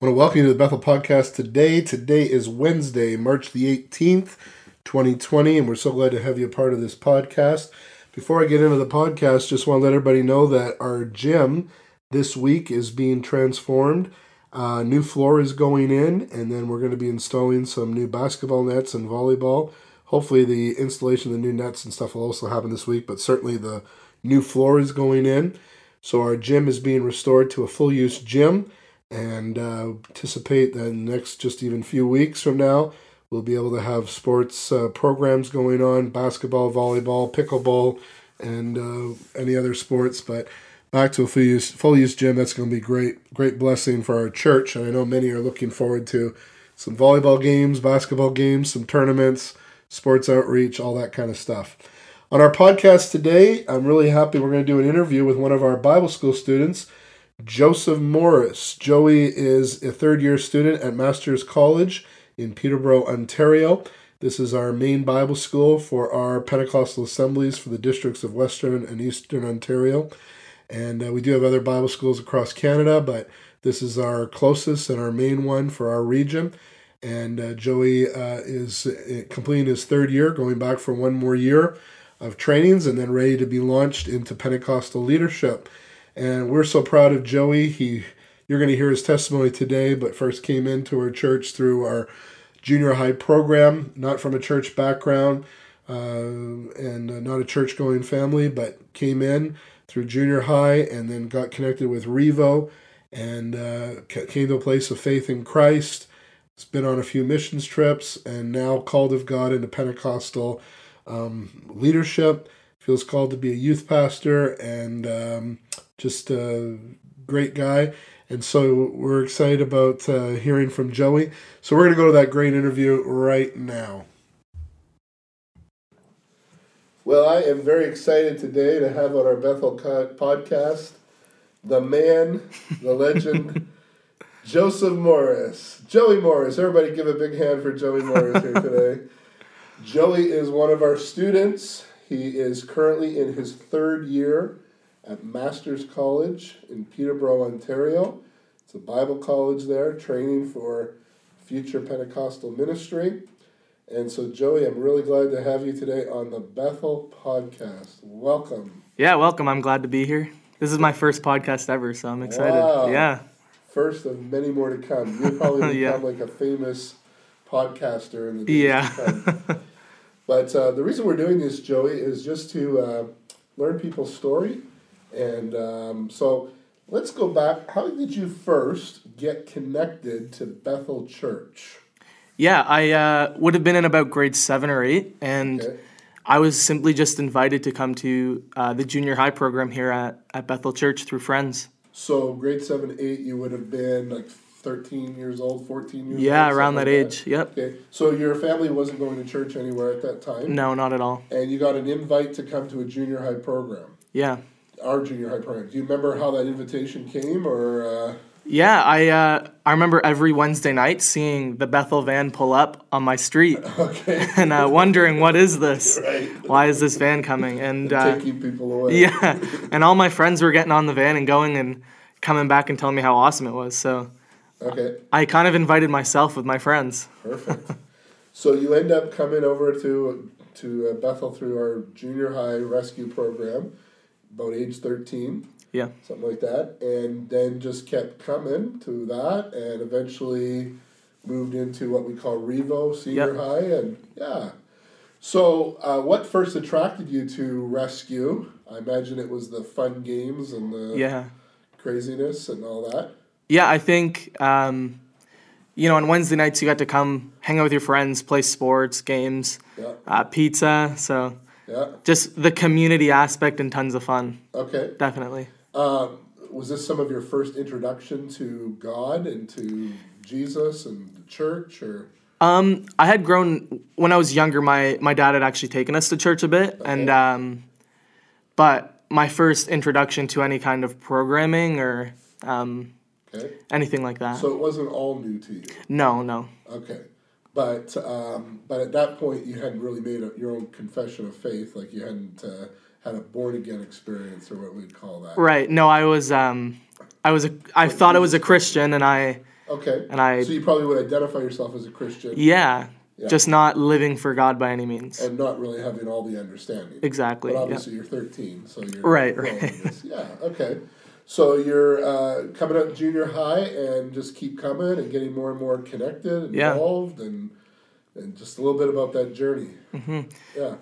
I want to welcome you to the Bethel Podcast today. Today is Wednesday, March the 18th, 2020, and we're so glad to have you a part of this podcast. Before I get into the podcast, just want to let everybody know that our gym this week is being transformed. Uh, new floor is going in, and then we're going to be installing some new basketball nets and volleyball. Hopefully, the installation of the new nets and stuff will also happen this week, but certainly the new floor is going in. So, our gym is being restored to a full use gym and uh, anticipate that in the next just even few weeks from now, we'll be able to have sports uh, programs going on basketball, volleyball, pickleball, and uh, any other sports. But back to a full use, full use gym, that's going to be great, great blessing for our church. And I know many are looking forward to some volleyball games, basketball games, some tournaments, sports outreach, all that kind of stuff. On our podcast today, I'm really happy we're going to do an interview with one of our Bible school students. Joseph Morris. Joey is a third year student at Masters College in Peterborough, Ontario. This is our main Bible school for our Pentecostal assemblies for the districts of Western and Eastern Ontario. And uh, we do have other Bible schools across Canada, but this is our closest and our main one for our region. And uh, Joey uh, is uh, completing his third year, going back for one more year of trainings, and then ready to be launched into Pentecostal leadership. And we're so proud of Joey. He you're going to hear his testimony today, but first came into our church through our junior high program, not from a church background uh, and uh, not a church going family, but came in through junior high and then got connected with Revo and uh, came to a place of faith in Christ. It's been on a few missions trips and now called of God into Pentecostal um, leadership. Feels called to be a youth pastor and um, just a great guy. And so we're excited about uh, hearing from Joey. So we're going to go to that great interview right now. Well, I am very excited today to have on our Bethel podcast the man, the legend, Joseph Morris. Joey Morris. Everybody give a big hand for Joey Morris here today. Joey is one of our students. He is currently in his third year at Masters College in Peterborough, Ontario. It's a Bible college there, training for future Pentecostal ministry. And so, Joey, I'm really glad to have you today on the Bethel podcast. Welcome. Yeah, welcome. I'm glad to be here. This is my first podcast ever, so I'm excited. Wow. Yeah. First of many more to come. You'll probably become Yeah. like a famous podcaster in the days Yeah. to come. But uh, the reason we're doing this, Joey, is just to uh, learn people's story. And um, so let's go back. How did you first get connected to Bethel Church? yeah, I uh, would have been in about grade seven or eight, and Okay. I was simply just invited to come to uh, the junior high program here at, at Bethel Church through friends. So grade seven, eight, you would have been like 13 years old, 14 years old? Yeah, around like that age. Yep. Okay, so your family wasn't going to church anywhere at that time? No, not at all. And you got an invite to come to a junior high program, Yeah. our junior high program. Do you remember how that invitation came or? Uh, Yeah, I uh, I remember every Wednesday night seeing the Bethel van pull up on my street okay. and uh, wondering what is this? right. Why is this van coming? And uh, Taking people away. Yeah, and all my friends were getting on the van and going and coming back and telling me how awesome it was. So Okay, I kind of invited myself with my friends. perfect. so you end up coming over to to uh, Bethel through our junior high rescue program, about age thirteen. Yeah. Something like that, and then just kept coming to that, and eventually moved into what we call Revo Senior Yep. High, and yeah. So, uh, what first attracted you to rescue? I imagine it was the fun games and the Yeah. craziness and all that. Yeah, I think, um, you know, on Wednesday nights you got to come hang out with your friends, play sports, games, Yeah, uh, pizza. So yeah. just the community aspect and tons of fun. Okay. Definitely. Um, was this some of your first introduction to God and to Jesus and the church, or Um, I had grown when I was younger. My my dad had actually taken us to church a bit, and um, but my first introduction to any kind of programming or um, okay? anything like that. So it wasn't all new to you. no, no. Okay, but um, but at that point you hadn't really made a, your own confession of faith, like you hadn't uh, had a born again experience or what we'd call that. Right. No, I was um, I was a I thought I was a Christian, and I Okay. And I- So you probably would identify yourself as a Christian Yeah, Yeah. just not living for God by any means. and not really having all the understanding. Exactly. But Yeah. obviously you're 13, so you're Right, right. Yeah. Okay. So you're uh, coming up junior high and just keep coming and getting more and more connected and Yeah. involved and and just a little bit about that journey. Mm-hmm. Yeah.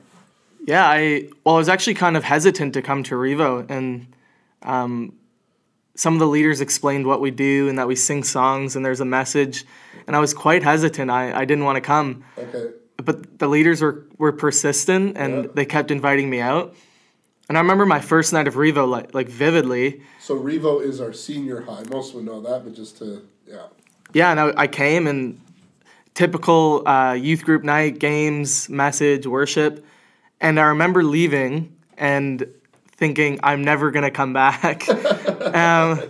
Yeah, I well, I was actually kind of hesitant to come to Revo, and um, some of the leaders explained what we do and that we sing songs and there's a message, and I was quite hesitant. I, I didn't want to come, Okay. but the leaders were were persistent and Yeah. they kept inviting me out. And I remember my first night of Revo like like vividly. So Revo is our senior high. Most would know that, but just to yeah. Yeah, and I, I came and typical uh, youth group night, games, message, worship, and I remember leaving and thinking I'm never gonna come back. um,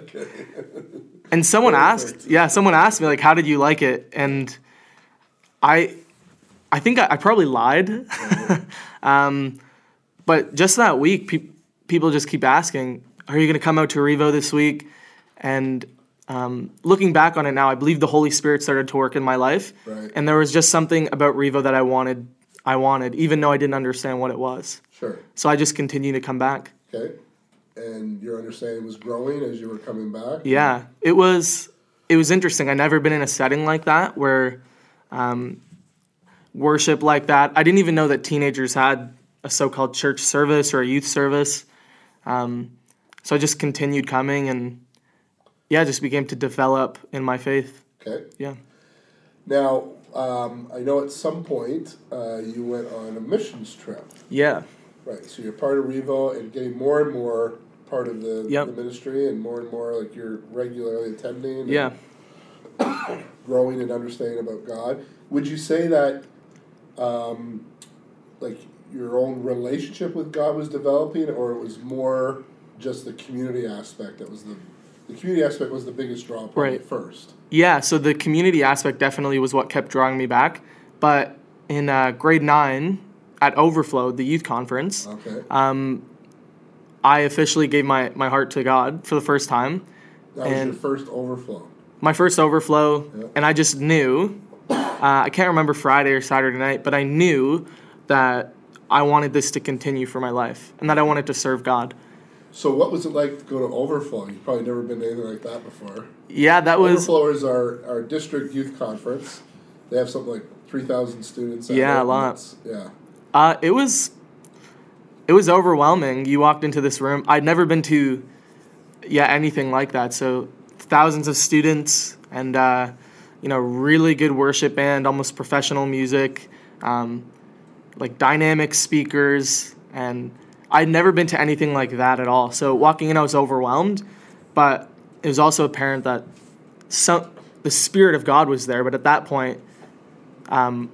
and someone asked, yeah, someone asked me like, "How did you like it?" And I, I think I, I probably lied. um, but just that week, pe- people just keep asking, "Are you gonna come out to Revo this week?" And um, looking back on it now, I believe the Holy Spirit started to work in my life, Right. and there was just something about Revo that I wanted. I wanted, even though I didn't understand what it was. Sure. So I just continued to come back. Okay. And your understanding was growing as you were coming back. Yeah, it was. It was interesting. I'd never been in a setting like that where um, worship like that. I didn't even know that teenagers had a so-called church service or a youth service. Um, so I just continued coming, and yeah, just began to develop in my faith. Okay. Yeah. Now, um, I know at some point uh, you went on a missions trip. Yeah. Right. So you're part of Revo and getting more and more part of the, Yep. the ministry and more and more like you're regularly attending. and Yeah. growing and understanding about God. Would you say that, um, like, your own relationship with God was developing, or it was more just the community aspect that was the the community aspect was the biggest draw probably Right. at first. Yeah, so the community aspect definitely was what kept drawing me back. But in uh, grade nine at Overflow, the youth conference, Okay. um, I officially gave my, my heart to God for the first time. that was your and- first overflow. My first Overflow, Yeah. and I just knew. Uh, I can't remember Friday or Saturday night, but I knew that I wanted this to continue for my life and that I wanted to serve God. So what was it like to go to Overflow? You've probably never been to anything like that before. Yeah, that was Overflow is our, our district youth conference. They have something like three thousand students. at Yeah, a lot. Yeah. Uh, it was it was overwhelming. You walked into this room. I'd never been to yeah anything like that. So thousands of students and uh, you know really good worship band, almost professional music, um, like dynamic speakers, and I'd never been to anything like that at all. So walking in, I was overwhelmed, but it was also apparent that some the spirit of God was there. But at that point. Um,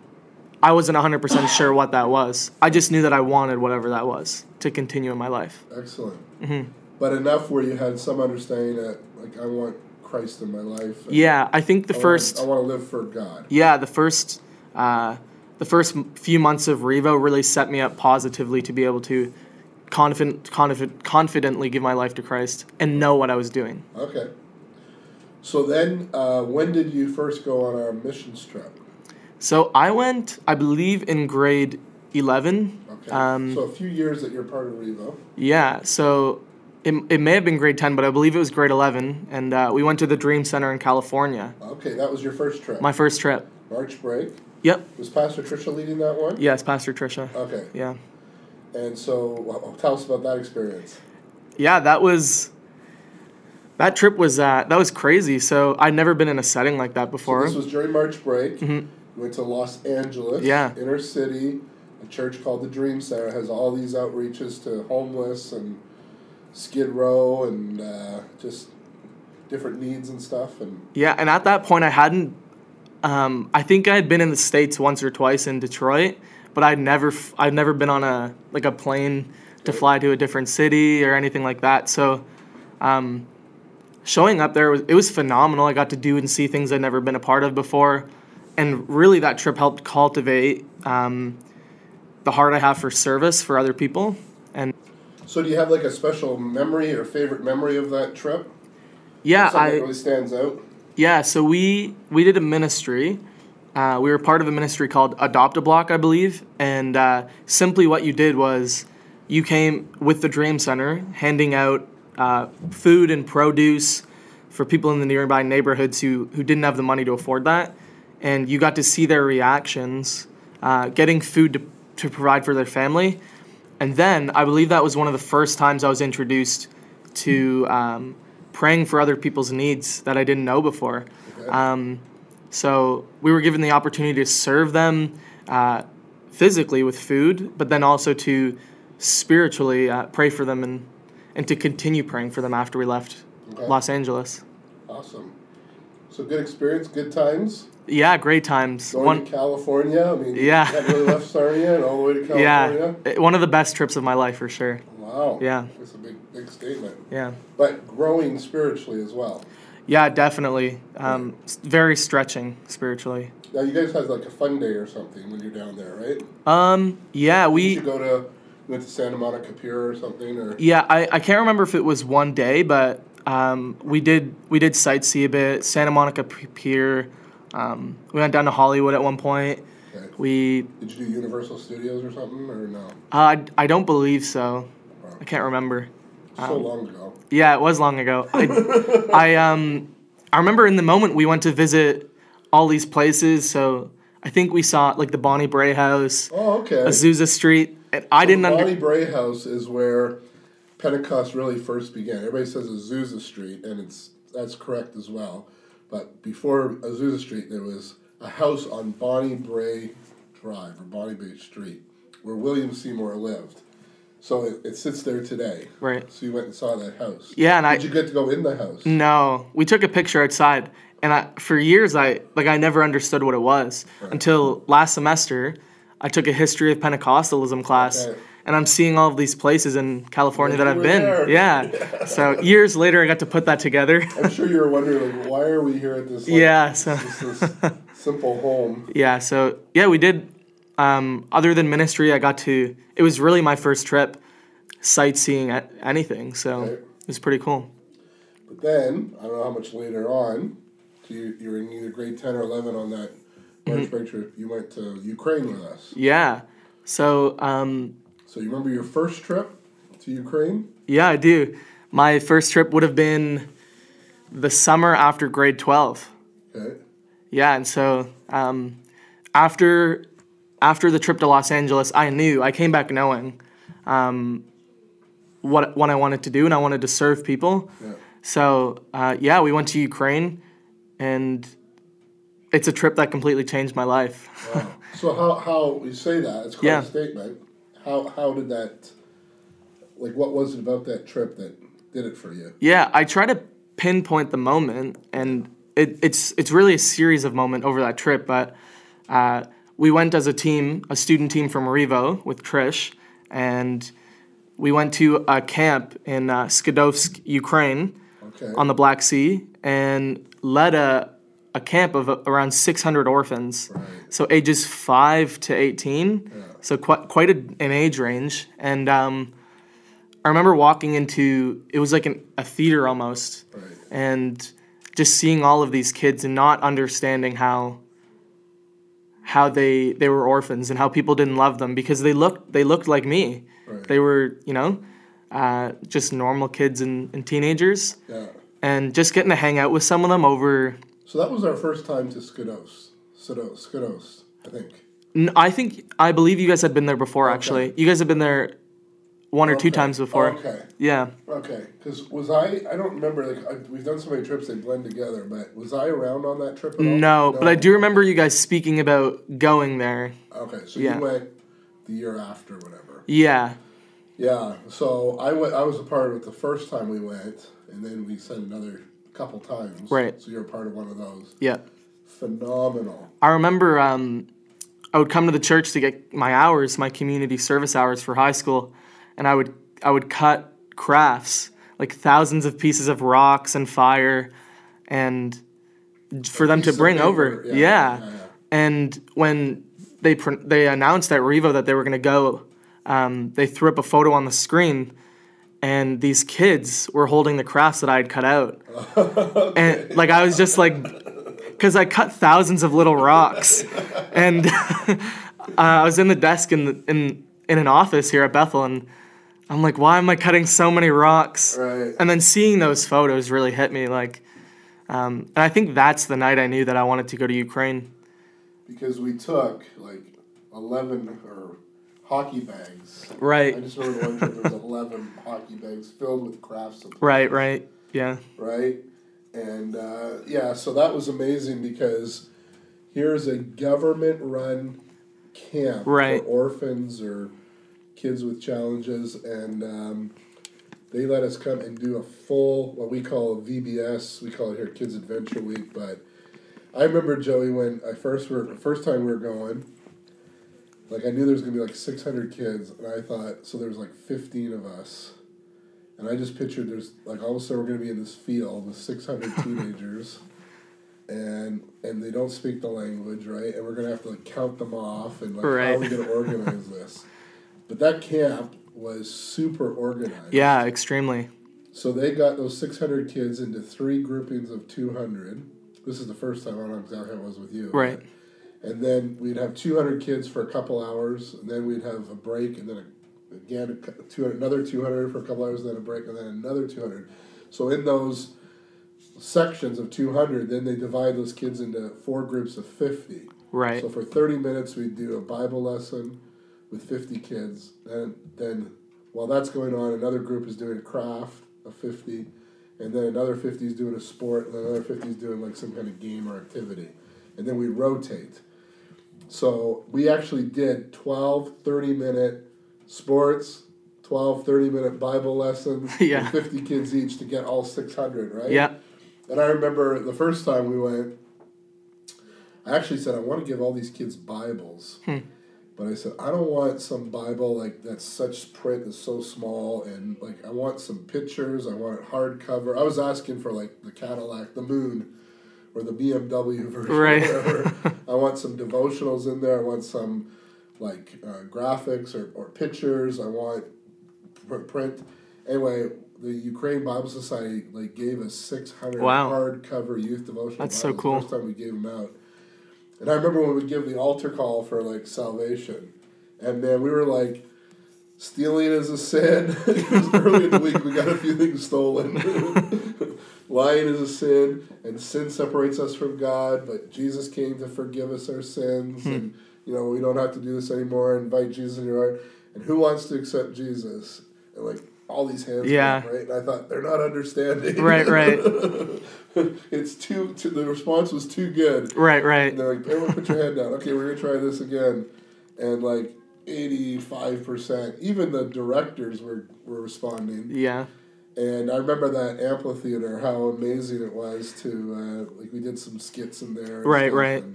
I wasn't 100% sure what that was. I just knew that I wanted whatever that was to continue in my life. Excellent. Mm-hmm. But enough where you had some understanding that, like, I want Christ in my life. Yeah, I think the I first I want to live for God. yeah, the first uh, the first few months of Revo really set me up positively to be able to confident, confident confidently give my life to Christ and know what I was doing. Okay. So then, uh, when did you first go on our missions trip? So I went, I believe, in grade 11. Okay. Um, so a few years that you're part of Revo. Yeah, so it, it may have been grade 10, but I believe it was grade 11. And uh, we went to the Dream Center in California. Okay, that was your first trip. My first trip. March break. Yep. Was Pastor Trisha leading that one? Yes, Pastor Trisha. Okay. Yeah. And so, tell us about that experience. Yeah, that was that trip was uh, that was crazy. So I'd never been in a setting like that So before. this was during March break. Mhm. You went to Los Angeles, Yeah. inner city. A church called the Dream Center has all these outreaches to homeless and Skid Row and uh, just different needs and stuff. And yeah, and at that point I hadn't. Um, I think I had been in the states once or twice in Detroit, but I'd never f- I'd never been on a like a plane to fly to a different city or anything like that. So. Um, showing up there was it was phenomenal. I got to do and see things I'd never been a part of before, and really that trip helped cultivate um, the heart I have for service for other people. And so, do you have like a special memory or favorite memory of that trip? yeah, Something I that really stands out. Yeah, so we we did a ministry. Uh, we were part of a ministry called Adopt a Block, I believe, and uh, simply what you did was you came with the Dream Center, handing out uh, food and produce for people in the nearby neighborhoods who who didn't have the money to afford that, and you got to see their reactions, uh, getting food to to provide for their family, and then I believe that was one of the first times I was introduced to um, praying for other people's needs that I didn't know before. Um, so we were given the opportunity to serve them uh, physically with food, but then also to spiritually uh, pray for them and, and to continue praying for them after we left Okay. Los Angeles. Awesome. So good experience, good times. Yeah, great times. Going One, to California. I mean, Yeah. really left Sarnia and all the way to California. yeah, one of the best trips of my life for sure. Wow. Yeah. That's a big, big statement. Yeah. But growing spiritually as well. Yeah, definitely. Um, very stretching spiritually. Now you guys had like a fun day or something when you're down there, right? Um, yeah, Did we. you go to went to Santa Monica Pier or something or Yeah, I, I can't remember if it was one day, but um, we did we did sightsee a bit. Santa Monica Pier. Um, we went down to Hollywood at one point. okay. We Did you do Universal Studios or something or no? uh, I, I don't believe so. I can't remember. So long ago. Yeah, it was long ago. I, I um I remember in the moment we went to visit all these places. So I think we saw like the Bonnie Brae House, Oh, okay. Azusa Street. And I didn't Bonnie under. Brae House is where Pentecost really first began. Everybody says Azusa Street, and it's that's correct as well. But before Azusa Street, there was a house on Bonnie Brae Drive or Bonnie Bay Street where William Seymour lived. So it, it sits there today. Right. So you went and saw that house. Yeah, and I- Did you get to go in the house? No, we took a picture outside, and I for years I like I never understood what it was until last semester. I took a history of Pentecostalism class, Okay. and I'm seeing all of these places in California that I've been. there. Yeah. So years later, I got to put that together. I'm sure you were wondering, like, why are we here at this? Like, yeah. So This, this simple home. yeah. So yeah, we did. Um, other than ministry, I got to. It was really my first trip sightseeing at anything. So Okay. it was pretty cool. But then, I don't know how much later on, so you, you were in either grade 10 or 11 on that Mm-hmm. March break trip, you went to Ukraine with us. Yeah. So um, So you remember your first trip to Ukraine? Yeah, I do. My first trip would have been the summer after grade 12. Okay. Yeah, and so um, after after the trip to Los Angeles, I knew I came back knowing um, what what I wanted to do, and I wanted to serve people. Yeah. So uh, yeah, we went to Ukraine, and it's a trip that completely changed my life. Wow. so how, how you say that, it's quite Yeah. a statement. How, how did that, like what was it about that trip that did it for you? Yeah, I try to pinpoint the moment, and it, it's it's really a series of moment over that trip. But uh, we went as a team, a student team from Revo with Trish, and we went to a camp in uh, Skadovsk, Ukraine, Okay. on the Black Sea, and led a a camp of around 600 orphans, Right. so ages five to 18. Yeah. So quite quite a, an age range, and um, I remember walking into it was like an, a theater almost, Right. and just seeing all of these kids and not understanding how how they they were orphans and how people didn't love them because they looked they looked like me. Right. They were you know uh, just normal kids and, and teenagers, Yeah. and just getting to hang out with some of them over. So that was our first time to Skidos. Skidos, Skidos, I think. I think I believe you guys had been there before. Actually, you guys have been there one or two times before. Okay. Yeah. Okay, because was I? I don't remember. Like I, we've done so many trips, they blend together. But was I around on that trip at all? No, but I do remember you guys speaking about going there. Okay, so Yeah. you went the year after, whatever. Yeah. Yeah. So I went. I was a part of it the first time we went, and then we sent another couple times. Right. So you're a part of one of those. Yeah. Phenomenal. I remember um, I would come to the church to get my hours, my community service hours for high school, and I would I would cut crafts like thousands of pieces of rocks and fire, and for them to bring over. yeah, Yeah. yeah, yeah. And when they pr- they announced at Revo that they were gonna go, um, they threw up a photo on the screen, and these kids were holding the crafts that I had cut out. And like I was just like cuz I cut thousands of little rocks. And uh, I was in the desk in the, in in an office here at Bethel and I'm like, why am I cutting so many rocks? Right. And then seeing those photos really hit me like um, and I think that's the night I knew that I wanted to go to Ukraine. because we took like 11 or hockey bags. Right. I just remember one trip there was 11 hockey bags filled with craft supplies. Right, right. Yeah. Right? And uh, yeah, so that was amazing because here's a government run camp Right. for orphans or kids with challenges. And um, they let us come and do a full, what we call a VBS. We call it here Kids Adventure Week. But I remember, Joey, when I first were, the first time we were going, like I knew there was gonna be like six hundred kids, and I thought so. There was like fifteen of us, and I just pictured there's like all of a sudden we're gonna be in this field with six hundred teenagers, and and they don't speak the language, right? And we're gonna have to like count them off, and like how are we gonna organize this? But that camp was super organized. Yeah, extremely. So they got those six hundred kids into three groupings of two hundred. This is the first time I don't know exactly how it was with you. Right. And then we'd have 200 kids for a couple hours, and then we'd have a break, and then a, again a, 200, another 200 for a couple hours, and then a break, and then another 200. So in those sections of 200, then they divide those kids into four groups of 50. Right. So for 30 minutes, we'd do a Bible lesson with 50 kids. And then while that's going on, another group is doing a craft of 50. And then another 50 is doing a sport, and another 50 is doing like some kind of game or activity. And then we rotate. So we actually did 12 30 minute sports, 12 30 minute Bible lessons, Yeah. with 50 kids each to get all 600, right? Yeah. And I remember the first time we went, I actually said I want to give all these kids Bibles, hmm. But I said I don't want some Bible like that's such print that's so small, and like I want some pictures. I want it hardcover. I was asking for like the Cadillac, the Moon, or the BMW version. Right. Or whatever. I want some devotionals in there. I want some like uh, graphics or, or pictures. I want print. Anyway, the Ukraine Bible Society like gave us six hundred Wow. hardcover youth devotional. That's so cool. The first time we gave them out, and I remember when we give the altar call for like salvation, and man, we were like. Stealing is a sin. Early in the week we got a few things stolen. Lying is a sin, and sin separates us from God. But Jesus came to forgive us our sins, hmm. and you know we don't have to do this anymore. Invite Jesus in your heart. And who wants to accept Jesus? And like all these hands, Yeah. right? And I thought they're not understanding. Right, right. it's too, too. The response was too good. Right, right. And they're like, everyone put your hand down. Okay, we're gonna try this again. And like eighty-five percent, even the directors were were responding. Yeah. And I remember that amphitheater, how amazing it was to uh, like we did some skits in there. Right, stuff, right. Mm-hmm.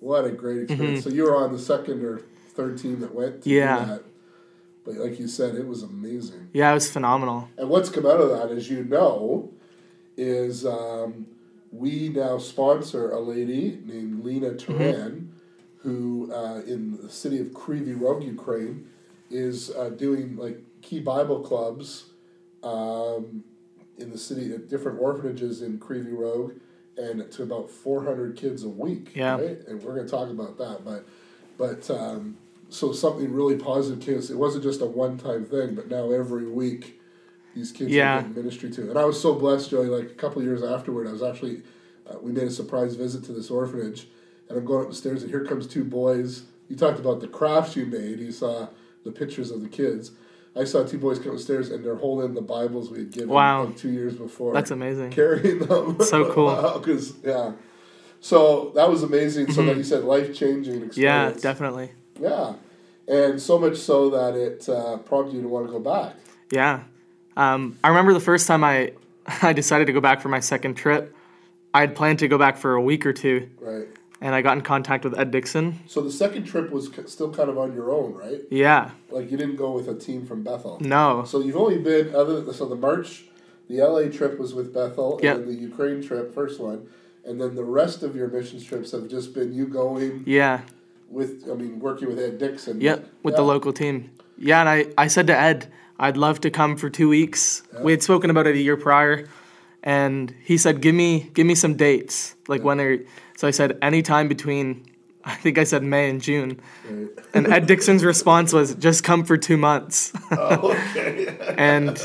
what a great experience! So you were on the second or third team that went. To Yeah. that. But like you said, it was amazing. Yeah, it was phenomenal. And what's come out of that, as you know, is um, we now sponsor a lady named Lena Turan, who uh, in the city of Kryvyi Rog, Ukraine, is uh, doing like key Bible clubs um, in the city at different orphanages in Kryvyi Rog, and to about four hundred kids a week. Yeah. Right? And we're going to talk about that, but but. Um, so something really positive came. It wasn't just a one-time thing, but now every week these kids Yeah. are getting ministry to. And I was so blessed, Joey. Like a couple of years afterward, I was actually uh, we made a surprise visit to this orphanage, and I'm going up the stairs, and here comes two boys. You talked about the crafts you made. You saw the pictures of the kids. I saw two boys come upstairs, and they're holding the Bibles we had given Wow. like two years before. That's amazing. Carrying them. So cool. Because yeah, so that was amazing. So that you said life changing experience. Yeah, definitely. Yeah, and so much so that it uh, prompted you to want to go back. Yeah. Um, I remember the first time I, I decided to go back for my second trip. I had planned to go back for a week or two, Right. and I got in contact with Ed Dixon. So the second trip was still kind of on your own, right? Yeah. Like you didn't go with a team from Bethel. No. So you've only been other. So the March, the LA trip was with Bethel, and Yep. then the Ukraine trip, first one, and then the rest of your missions trips have just been you going Yeah. With. I mean, working with Ed Dixon. Yep. With the local team. Yeah, and I, I said to Ed, I'd love to come for two weeks. We had spoken about it a year prior, and he said, "Give me, give me some dates. Like when are?" So I said, "Anytime between." I think I said May and June, Right. and Ed Dixon's response was, "Just come for two months." Oh, okay. and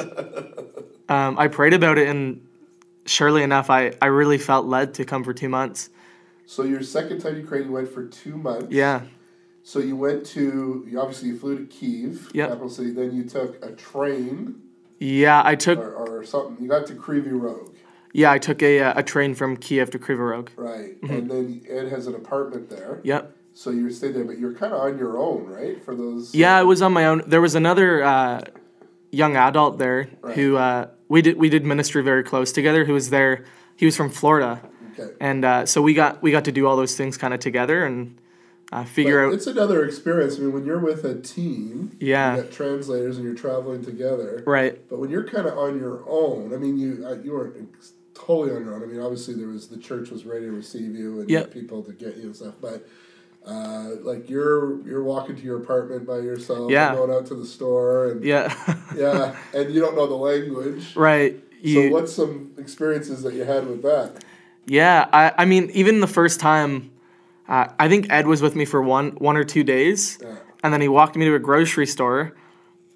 um, I prayed about it, and surely enough, I, I really felt led to come for two months. So your second time Ukraine, you went for two months. Yeah, So you went to you obviously you flew to Kiev, Yep. capital city. Then you took a train yeah, I took or, or something. You got to Kryvyi Rog, yeah I took a uh, a train from Kiev to Kryvyi Rog. right? Mm-hmm. And then Ed has an apartment there. Yep. So you stayed there, but you're kind of on your own, right? For those. Yeah, I was on my own. There was another uh, young adult there who uh, we did we did ministry very close together. Who was there? He was from Florida, Okay. and uh, so we got we got to do all those things kind of together and uh, figure But out. it's another experience. I mean, when you're with a team, Yeah. you got translators and you're traveling together. Right. But when you're kind of on your own, I mean, you uh, you weren't totally on your own. I mean, obviously there was the church was ready to receive you and you Yep. people to get you and stuff. But uh, like you're you're walking to your apartment by yourself, Yeah. going out to the store, and Yeah. yeah, and you don't know the language. right. So what's some experiences that you had with that? Yeah, I, I mean, even the first time, uh, I think Ed was with me for one one or two days, Yeah. and then he walked me to a grocery store,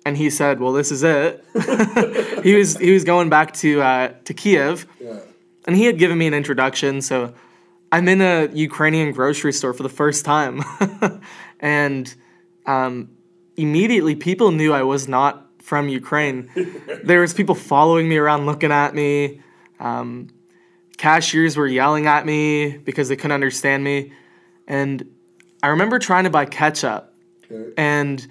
and he said, "Well, this is it." he was he was going back to uh, to Kiev, Yeah, and he had given me an introduction. So I'm in a Ukrainian grocery store for the first time, and um, immediately people knew I was not from Ukraine. there was people following me around, looking at me. Um, cashiers were yelling at me because they couldn't understand me, and I remember trying to buy ketchup, okay. and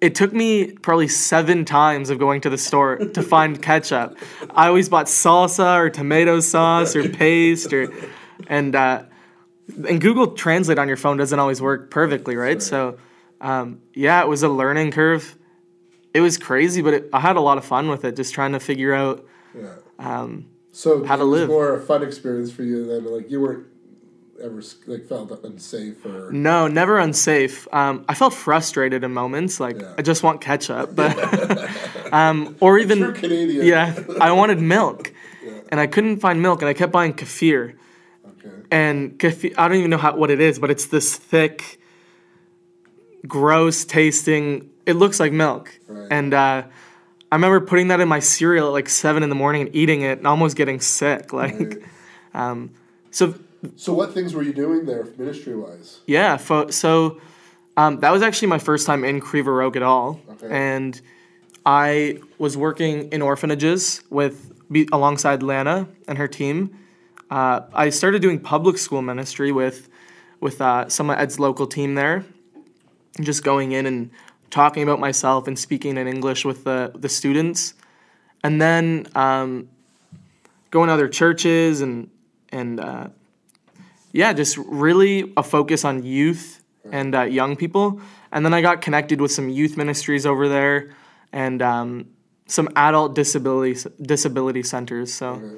it took me probably seven times of going to the store to find ketchup. I always bought salsa or tomato sauce or paste or, and uh, and Google Translate on your phone doesn't always work perfectly, right? So, um, yeah, it was a learning curve. It was crazy, but it, I had a lot of fun with it, just trying to figure out. yeah. Um, So How to it was live. more a fun experience for you than like you weren't ever like felt unsafe or no, never unsafe. Um, I felt frustrated in moments, like Yeah. I just want ketchup, but um, or even Canadian. Yeah, I wanted milk, and I couldn't find milk, and I kept buying kefir. Okay. And kefir, I don't even know how, what it is, but it's this thick, gross tasting. It looks like milk, Right. and uh, I remember putting that in my cereal at like seven in the morning and eating it, and almost getting sick. Like, Right. um, so So what things were you doing there ministry wise? Yeah, fo- so um, that was actually my first time in Kryvyi Rog at all, Okay. and I was working in orphanages with be, alongside Lana and her team. Uh, I started doing public school ministry with with uh, some of Ed's local team there, just going in and talking about myself and speaking in English with the the students, and then um, going to other churches and and uh, yeah, just really a focus on youth and uh, young people. And then I got connected with some youth ministries over there and um, some adult disability disability centers. So Okay.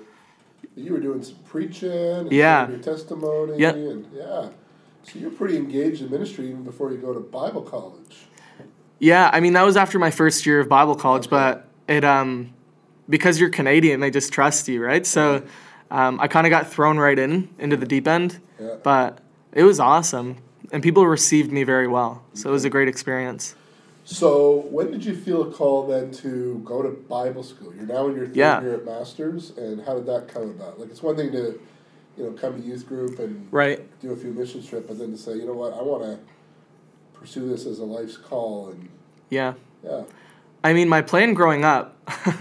You were doing some preaching, and Yeah. your testimony, Yep. and yeah. So you're pretty engaged in ministry even before you go to Bible college. Yeah, I mean that was after my first year of Bible college, but it um because you're Canadian, they just trust you, right? So um, I kind of got thrown right in into the deep end, Yeah. but it was awesome, and people received me very well. So it was a great experience. So when did you feel a call then to go to Bible school? You're now in your third Yeah. year at Masters, and how did that come about? Like it's one thing to, you know, come to youth group and Right. do a few mission trip, but then to say, you know what, I want to pursue this as a life's call, and Yeah. yeah, I mean, my plan growing up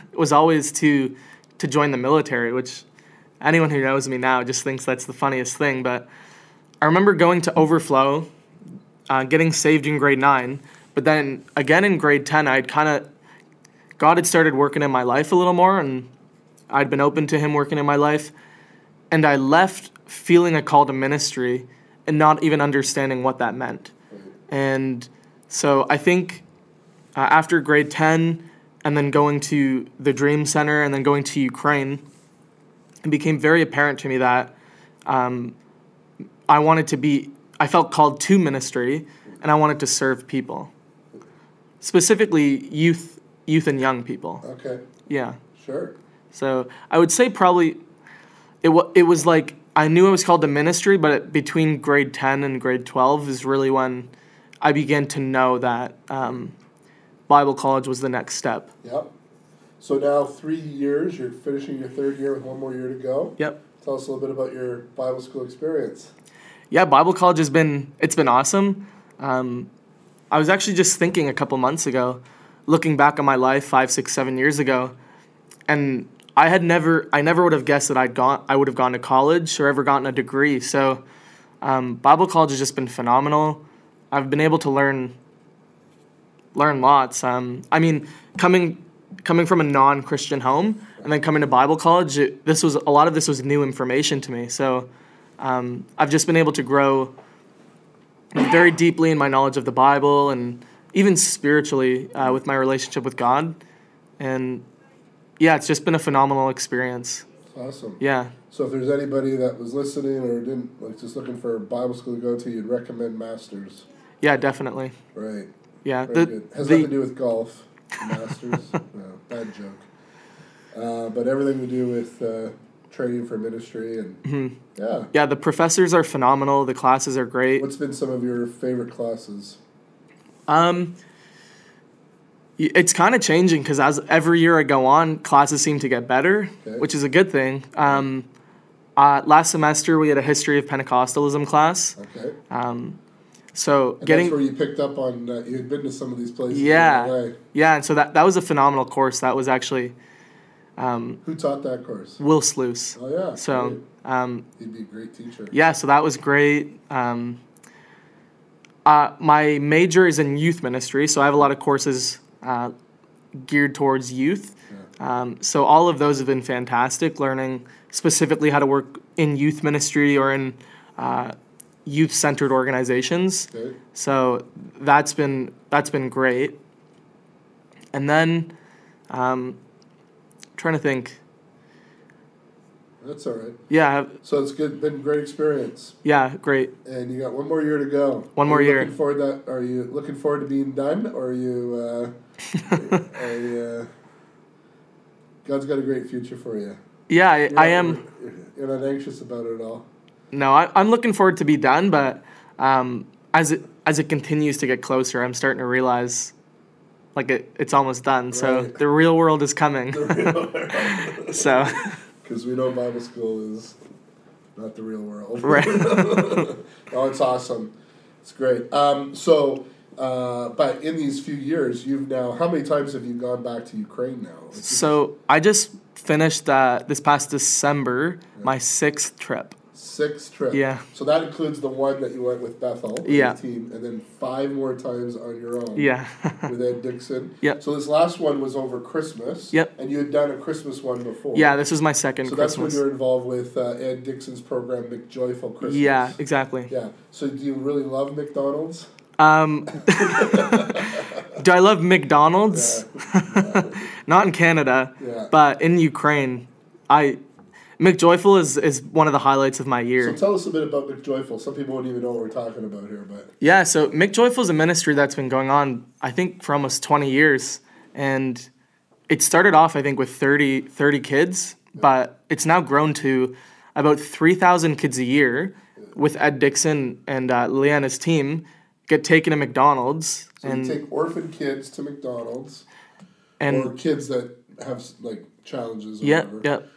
was always to to join the military, which anyone who knows me now just thinks that's the funniest thing. But I remember going to Overflow, uh, getting saved in grade nine, but then again in grade ten, I'd kind of God had started working in my life a little more, and I'd been open to Him working in my life, and I left feeling a call to ministry and not even understanding what that meant. And so I think uh, after grade 10 and then going to the Dream Center and then going to Ukraine, it became very apparent to me that um, I wanted to be, I felt called to ministry and I wanted to serve people. Specifically, youth youth and young people. Okay. Yeah. Sure. So I would say probably it wa- it was like I knew I was called to ministry, but it, between grade ten and grade twelve is really when I began to know that um, Bible college was the next step. Yep. So now three years, you're finishing your third year with one more year to go. Yep. Tell us a little bit about your Bible school experience. Yeah, Bible college has been it's been awesome. Um, I was actually just thinking a couple months ago, looking back on my life five, six, seven years ago, and I had never I never would have guessed that I'd gone I would have gone to college or ever gotten a degree. So um, Bible college has just been phenomenal. I've been able to learn learn lots. Um, I mean, coming coming from a non Christian home and then coming to Bible college, it, this was a lot of this was new information to me. So um, I've just been able to grow very deeply in my knowledge of the Bible and even spiritually uh, with my relationship with God. And yeah, it's just been a phenomenal experience. Awesome. Yeah. So if there's anybody that was listening or didn't like just looking for a Bible school to go to, you'd recommend Masters. Yeah, definitely. Right. Yeah. Very The- good. Has the- nothing to do with golf. Masters. no, bad joke. Uh, but everything to do with uh, training for ministry and Mhm. yeah. yeah, the professors are phenomenal. The classes are great. What's been some of your favorite classes? Um, it's kind of changing because as every year I go on, classes seem to get better, Okay. which is a good thing. Um, uh, last semester we had a history of Pentecostalism class. Okay. Um, so And getting that's where you picked up on. Uh, you had been to some of these places. Yeah. Yeah, and so that that was a phenomenal course. That was actually um, Who taught that course? Will Sluice. Oh yeah. So um, he'd be a great teacher. yeah, so that was great. Um, uh, my major is in youth ministry, so I have a lot of courses uh, geared towards youth. Um, so all of those have been fantastic. Learning specifically how to work in youth ministry or in uh, youth-centered organizations. Okay. So that's been that's been great. And then, um, trying to think. That's all right. Yeah, So it's good. Been great experience, yeah, great. and you got one more year to go. One more year. Looking forward that? Are you looking forward to being done, or are you? Uh, are you uh, God's got a great future for you. Yeah, I, You're I not- am. You're not anxious about it at all. No, I, I'm looking forward to be done, but um, as it as it continues to get closer, I'm starting to realize like it, it's almost done. So the real world is coming. so Because we know Bible school is not the real world. right. Oh, it's awesome. It's great. Um, so, uh, but in these few years, you've now, how many times have you gone back to Ukraine now? So I just finished uh, this past December my sixth trip. Six trips. Yeah. So that includes the one that you went with Bethel, with Yeah. the team, and then five more times on your own. Yeah. With Ed Dixon. Yep. So this last one was over Christmas. Yep. And you had done a Christmas one before. yeah, this was my second So that's when you're involved with uh, Ed Dixon's program, McJoyful Christmas. Yeah, exactly. Yeah. So do you really love McDonald's? Um, do I love McDonald's? Yeah. Not in Canada, Yeah. but in Ukraine, I McJoyful is is one of the highlights of my year. So tell us a bit about McJoyful. Some people won't even know what we're talking about here, but Yeah, so McJoyful is a ministry that's been going on, I think, for almost 20 years. And it started off, I think, with 30, 30 kids, but it's now grown to about 3,000 kids a year with Ed Dixon and uh, Leanna's team get taken to McDonald's. so and take orphan kids to McDonald's and or kids that have like challenges or yeah, whatever, yeah,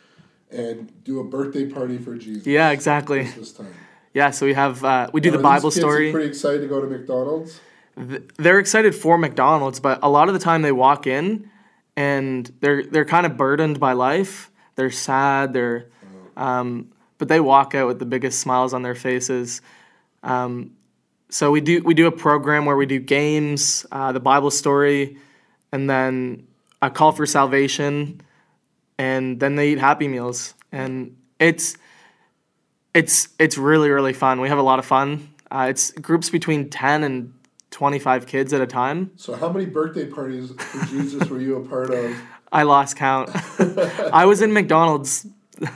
and do a birthday party for Jesus. yeah, exactly. Time. Yeah, so we have, uh, we do Now, the Bible kids story. Pretty excited to go to McDonald's. they're excited for McDonald's, but a lot of the time they walk in and they're they're kind of burdened by life. They're sad. They're, um, but they walk out with the biggest smiles on their faces. Um, so we do we do a program where we do games, uh, the Bible story, and then a call for salvation, and then they eat Happy Meals, and it's it's it's really really fun. We have a lot of fun. Uh, it's groups between ten and twenty five kids at a time. So how many birthday parties for Jesus were you a part of? I lost count. I was in McDonald's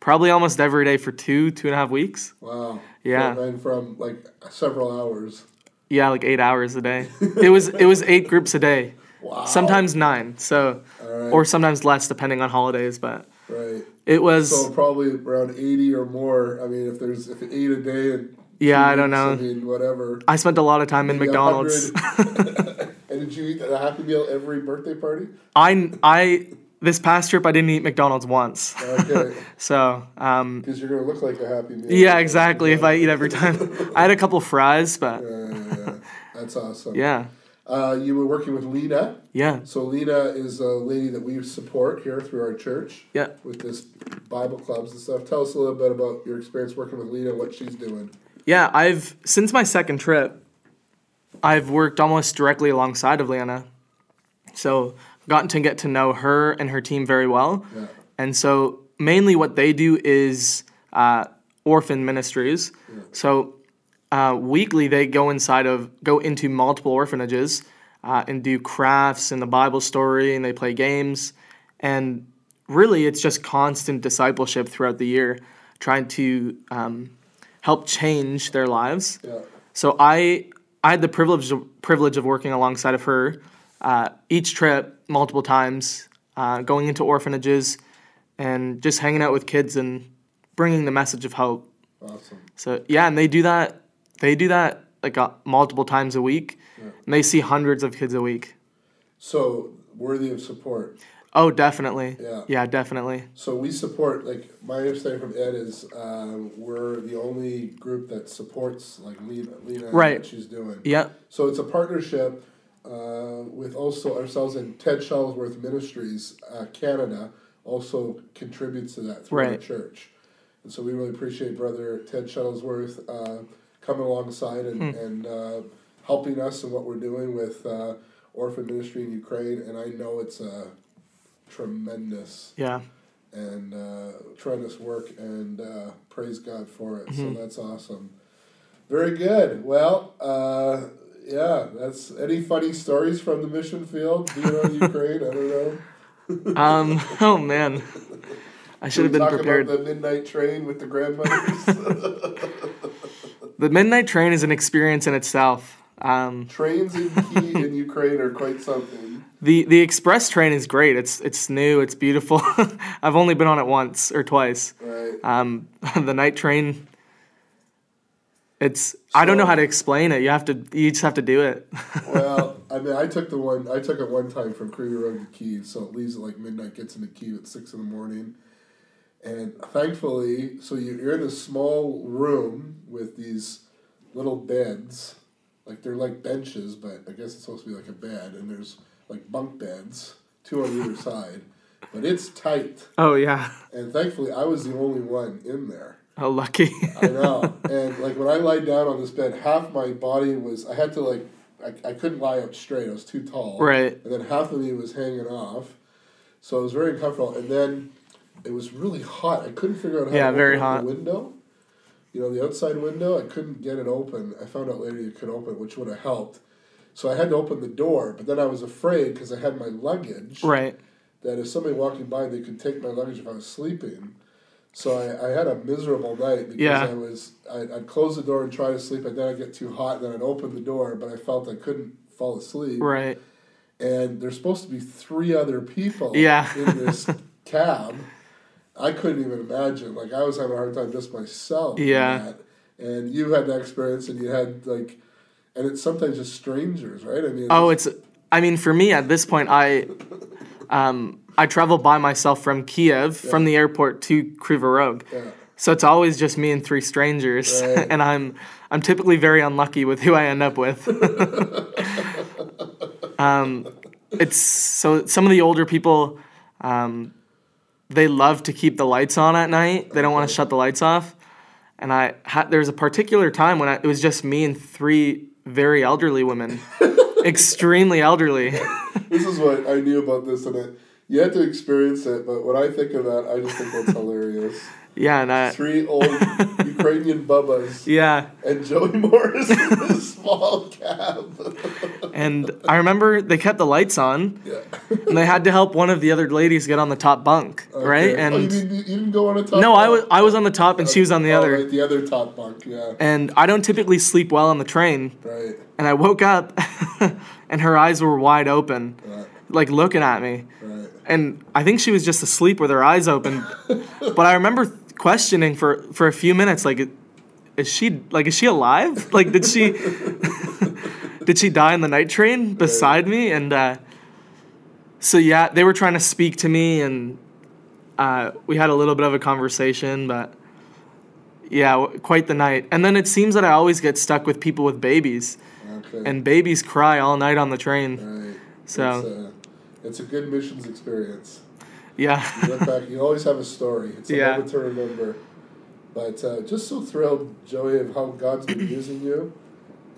probably almost every day for two two and a half weeks. Wow. Yeah. And from like several hours. Yeah, like eight hours a day. It was it was eight groups a day. Wow. sometimes nine. So, or sometimes less depending on holidays. But Right. it was So probably around eighty or more. I mean, if there's if eight a day and Yeah, I don't know. I mean, whatever. I spent a lot of time in McDonald's. and did you eat a Happy Meal every birthday party? I I this past trip I didn't eat McDonald's once. Okay, So um, because you're gonna look like a Happy Meal. yeah, exactly. If I eat every time, I had a couple fries, but Yeah, yeah, yeah. That's awesome. yeah, Uh, you were working with Lena. yeah, So Lena is a lady that we support here through our church yeah. with this Bible clubs and stuff. Tell us a little bit about your experience working with Lena, what she's doing. Yeah, I've since my second trip, I've worked almost directly alongside of Leanna. So gotten to get to know her and her team very well. Yeah. And so mainly what they do is uh, orphan ministries. So uh, weekly they go inside of go into multiple orphanages uh, and do crafts and the Bible story and they play games and really it's just constant discipleship throughout the year, trying to um, help change their lives. Yeah. So I I had the privilege of, privilege of working alongside of her uh, each trip multiple times, uh, going into orphanages and just hanging out with kids and bringing the message of hope. Awesome. So yeah, and they do that. They do that like uh, multiple times a week, and they see hundreds of kids a week. So worthy of support. Oh, definitely. Yeah. Yeah, definitely. So we support like my understanding from Ed is um, we're the only group that supports like Lena, Lena and Right. what she's doing. Yeah. So it's a partnership uh, with also ourselves and Ted Shuttlesworth Ministries uh, Canada also contributes to that through Right. church, and so we really appreciate Brother Ted Shuttlesworth uh, coming alongside and Hmm. and uh, helping us in what we're doing with uh, orphan ministry in Ukraine, and I know it's a tremendous Yeah. and uh, tremendous work, and uh, praise God for it. Mm-hmm. So that's awesome. Very good. Well, uh, yeah, that's any funny stories from the mission field being on Ukraine. I don't know. Um. Oh man, I should have been prepared. about the midnight train with the grandmothers. The midnight train is an experience in itself. Um, Trains in Kiev in Ukraine are quite something. the the express train is great. It's it's new. It's beautiful. I've only been on it once or twice. Right. Um, the night train. It's I don't know how to explain it. You have to you just have to do it. Well, I mean, I took the one. I took it one time from Kryvyi Rog to Kiev, so it leaves at like midnight, gets into Kiev at six in the morning, and thankfully, so you- you're in a small room with these little beds, like they're like benches, but I guess it's supposed to be like a bed, and there's like bunk beds, two on either side, but it's tight, oh yeah. and thankfully, I was the only one in there. How lucky. I know. and like when I lied down on this bed, half my body was I had to like I, I couldn't lie up straight. I was too tall. Right. And then half of me was hanging off. So it was very uncomfortable. And then it was really hot. I couldn't figure out how Yeah, to very open hot. the window. You know, the outside window, I couldn't get it open. I found out later you could open it, which would have helped. So I had to open the door, but then I was afraid because I had my luggage right. that if somebody walking by, they could take my luggage if I was sleeping. So I, I had a miserable night because Yeah. I was I, I'd close the door and try to sleep, and then I'd get too hot, and then I'd open the door, but I felt I couldn't fall asleep. Right. And there's supposed to be three other people Yeah. in this cab. I couldn't even imagine. Like I was having a hard time just myself. Yeah. that. And you had that experience, and you had like, and it's sometimes just strangers, right? I mean. Oh, it's. I mean, for me at this point, I, um, I travel by myself from Kiev, from the airport to Kryvyi Rog. yeah. So it's always just me and three strangers, Right. and I'm I'm typically very unlucky with who I end up with. um, it's so some of the older people, um, they love to keep the lights on at night. They don't want to shut the lights off. And I had was a particular time when I, it was just me and three very elderly women, extremely elderly. This is what I knew about this, and it, you had to experience it. But when I think of that, I just think that's hilarious. Yeah, and I, Three old Ukrainian bubbas yeah. and Joey Morris in a small cab. And I remember they kept the lights on, yeah. and they had to help one of the other ladies get on the top bunk, right? Okay. oh, you, And didn't, you didn't go on a top. no, I was I was on the top, and she was on the Oh, other. right, the other top bunk. Yeah. And I don't typically sleep well on the train, Right. and I woke up, and her eyes were wide open, Right. like looking at me. Right. And I think she was just asleep with her eyes open. but I remember questioning for for a few minutes, like, is she like is she alive? Like, did she did she die in the night train beside me? And uh, so yeah, they were trying to speak to me, and uh, we had a little bit of a conversation, but. Yeah, quite the night. And then it seems that I always get stuck with people with babies, Okay. and babies cry all night on the train. right. So- it's a, it's a good missions experience. Yeah. You look back, you always have a story. It's a Yeah. moment to remember. But uh, just so thrilled, Joey, of how God's been using you.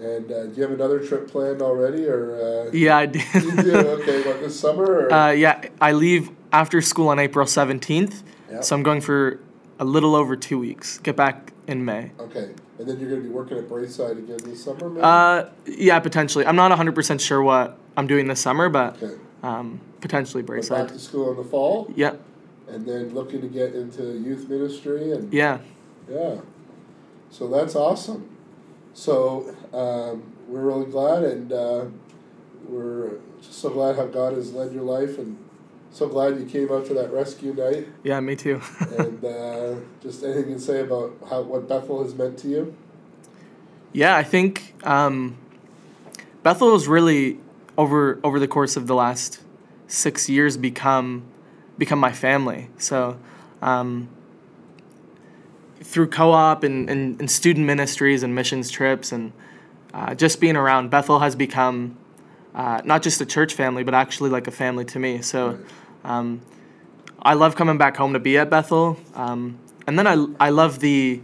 And uh, do you have another trip planned already, or uh, Yeah, I did. you do? Okay, what this summer? Uh, yeah, I leave after school on April 17th. Yeah. So I'm going for a little over two weeks. Get back in May. okay, and then you're going to be working at Braeside again this summer, maybe? Uh, yeah, potentially. I'm not 100% sure what I'm doing this summer, but okay. Um, potentially back Braeside. to school in the fall, Yeah, and then looking to get into youth ministry and yeah. Yeah. So that's awesome. So um, we're really glad, and uh, we're just so glad how God has led your life, and so glad you came out to that rescue night. Yeah, me too. and uh, just anything you can say about how what Bethel has meant to you. yeah, I think um, Bethel has really over over the course of the last six years become become my family. So um, through co-op and, and, and student ministries and missions trips and uh, just being around Bethel has become uh, not just a church family, but actually like a family to me. So um, I love coming back home to be at Bethel, um, and then I I love the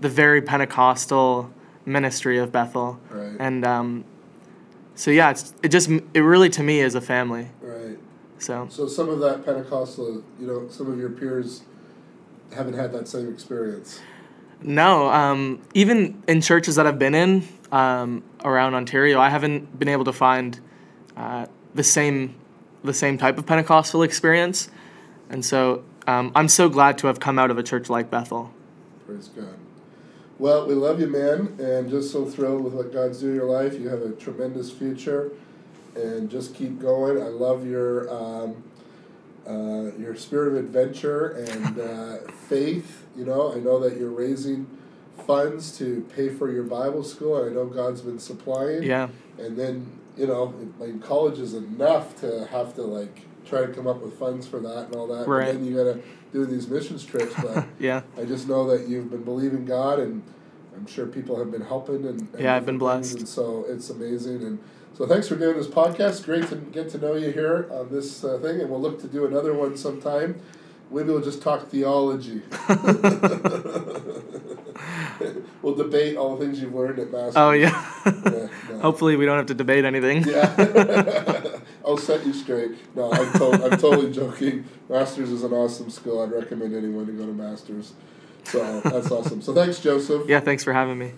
the very Pentecostal ministry of Bethel, Right. and um, so yeah, it's it just it really to me is a family. Right. So So some of that Pentecostal, you know, some of your peers haven't had that same experience. no, um, even in churches that I've been in um, around Ontario, I haven't been able to find uh, the same the same type of Pentecostal experience, and so um, I'm so glad to have come out of a church like Bethel. Praise God. Well, we love you, man, and just so thrilled with what God's doing in your life. You have a tremendous future, and just keep going. I love your um, uh, your spirit of adventure and uh, faith. You know, I know that you're raising funds to pay for your Bible school, and I know God's been supplying. Yeah, And then you know, like college is enough to have to like try to come up with funds for that and all that. Right. And then you gotta do these missions trips, but. yeah, I just know that you've been believing God, and I'm sure people have been helping. And, and Yeah, I've been blessed. and so it's amazing. And so thanks for doing this podcast. Great to get to know you here on this uh, thing, and we'll look to do another one sometime. Maybe we'll just talk theology. we'll debate all the things you've learned at Masters. oh yeah. Yeah, no. Hopefully, we don't have to debate anything. Yeah. I'll set you straight. No, I'm, to- I'm totally joking. Masters is an awesome school. I'd recommend anyone to go to Masters. So that's awesome. So thanks, Joseph. Yeah, thanks for having me.